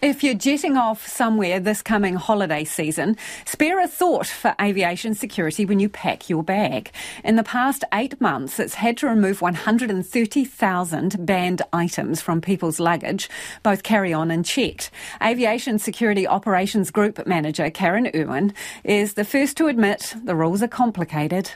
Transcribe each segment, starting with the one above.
If you're jetting off somewhere this coming holiday season, spare a thought for aviation security when you pack your bag. In the past eight months, it's had to remove 130,000 banned items from people's luggage, both carry on and checked. Aviation Security Operations Group Manager Karen Irwin is the first to admit the rules are complicated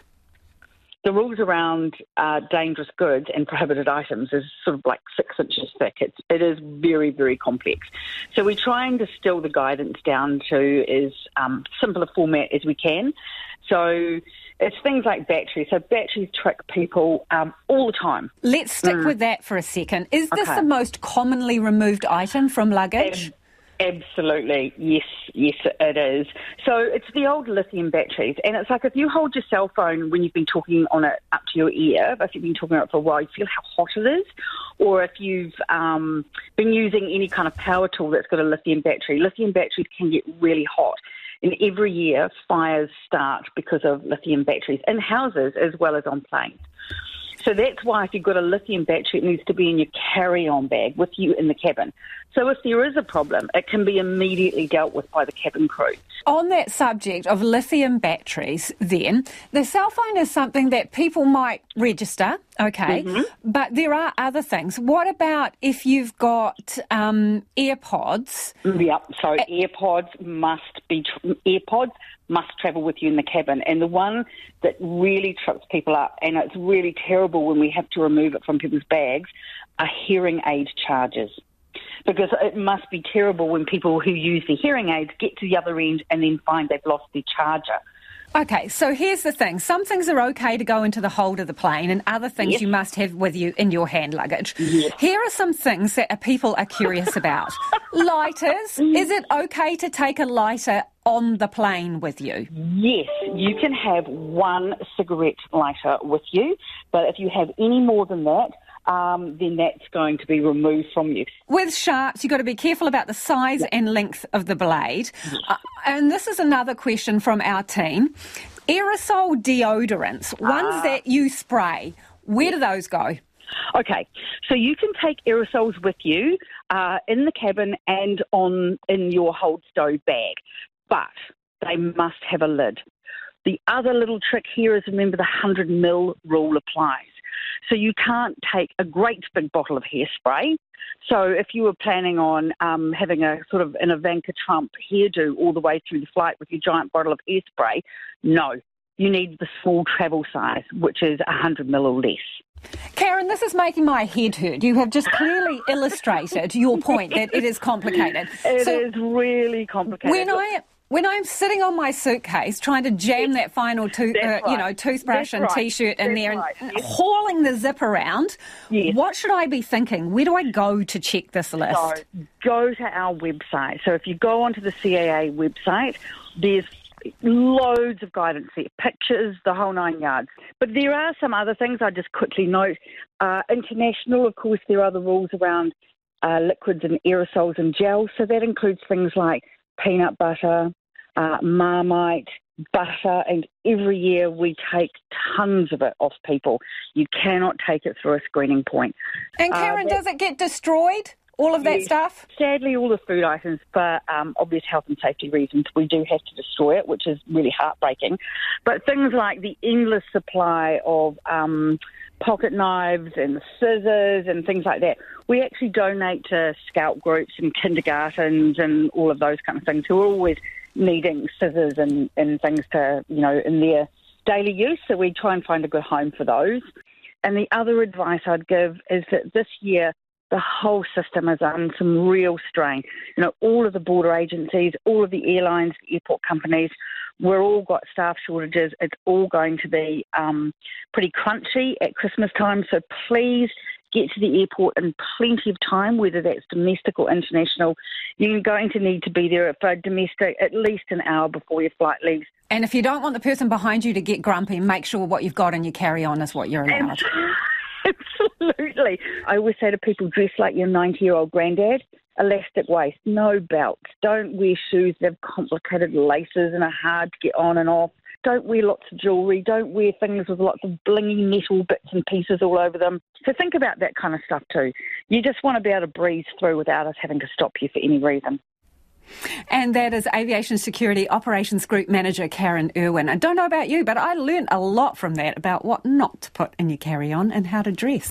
the rules around uh, dangerous goods and prohibited items is sort of like six inches thick. It's, it is very, very complex. So we try and distill the guidance down to as um, simple a format as we can. So it's things like batteries. So batteries trick people um, all the time. Let's stick mm. with that for a second. Is this okay. the most commonly removed item from luggage? Absolutely, yes, yes, it is. So it's the old lithium batteries, and it's like if you hold your cell phone when you've been talking on it up to your ear, if you've been talking on it for a while, you feel how hot it is, or if you've um, been using any kind of power tool that's got a lithium battery, lithium batteries can get really hot. And every year, fires start because of lithium batteries in houses as well as on planes. So that's why if you've got a lithium battery, it needs to be in your carry-on bag with you in the cabin. So if there is a problem, it can be immediately dealt with by the cabin crew. On that subject of lithium batteries, then, the cell phone is something that people might register, okay, mm-hmm. but there are other things. What about if you've got um, AirPods? Yep, so uh, AirPods must be, AirPods must travel with you in the cabin. And the one that really trips people up, and it's really terrible when we have to remove it from people's bags, are hearing aid charges. Because it must be terrible when people who use the hearing aids get to the other end and then find they've lost their charger. Okay, so here's the thing. Some things are okay to go into the hold of the plane, and other things yes. you must have with you in your hand luggage. Yes. Here are some things that people are curious about. Lighters. Mm. Is it okay to take a lighter on the plane with you? Yes, you can have one cigarette lighter with you, but if you have any more than that, um, then that's going to be removed from you. With sharps, you've got to be careful about the size yeah. and length of the blade. Yes. Uh, and this is another question from our team. Aerosol deodorants, ones uh, that you spray, where do those go? Okay, so you can take aerosols with you uh, in the cabin and on in your hold stow bag, but they must have a lid. The other little trick here is remember the 100 ml rule applies. So you can't take a great big bottle of hairspray. So if you were planning on um, having a sort of an Ivanka Trump hairdo all the way through the flight with your giant bottle of hairspray, no. You need the small travel size, which is 100 ml or less. Karen, this is making my head hurt. You have just clearly illustrated your point that it is complicated. It so is really complicated. When I when I'm sitting on my suitcase trying to jam that final to, uh, right. you know toothbrush That's and right. t-shirt in That's there right. and yes. hauling the zip around, yes. what should I be thinking? Where do I go to check this list? So go to our website. So if you go onto the CAA website, there's loads of guidance there, pictures, the whole nine yards. But there are some other things I just quickly note. Uh, international, of course, there are the rules around uh, liquids and aerosols and gels. So that includes things like peanut butter, uh, marmite, butter, and every year we take tons of it off people. You cannot take it through a screening point. And uh, Karen, uh, does it get destroyed? All of that yes, stuff? Sadly, all the food items, for um, obvious health and safety reasons, we do have to destroy it, which is really heartbreaking. But things like the endless supply of um, pocket knives and scissors and things like that. We actually donate to scout groups and kindergartens and all of those kind of things who are always needing scissors and, and things to, you know, in their daily use. So we try and find a good home for those. And the other advice I'd give is that this year the whole system is under some real strain. You know, all of the border agencies, all of the airlines, the airport companies, we're all got staff shortages. It's all going to be um, pretty crunchy at Christmas time. So please get to the airport in plenty of time, whether that's domestic or international. You're going to need to be there for domestic at least an hour before your flight leaves. And if you don't want the person behind you to get grumpy, make sure what you've got in your carry on is what you're allowed. Absolutely. I always say to people, dress like your 90 year old granddad elastic waist, no belts. Don't wear shoes that have complicated laces and are hard to get on and off. don't wear lots of jewellery, don't wear things with lots of blingy metal bits and pieces all over them. So think about that kind of stuff too. You just want to be able to breeze through without us having to stop you for any reason. And that is Aviation Security Operations Group Manager Karen Irwin. I don't know about you, but I learned a lot from that about what not to put in your carry on and how to dress.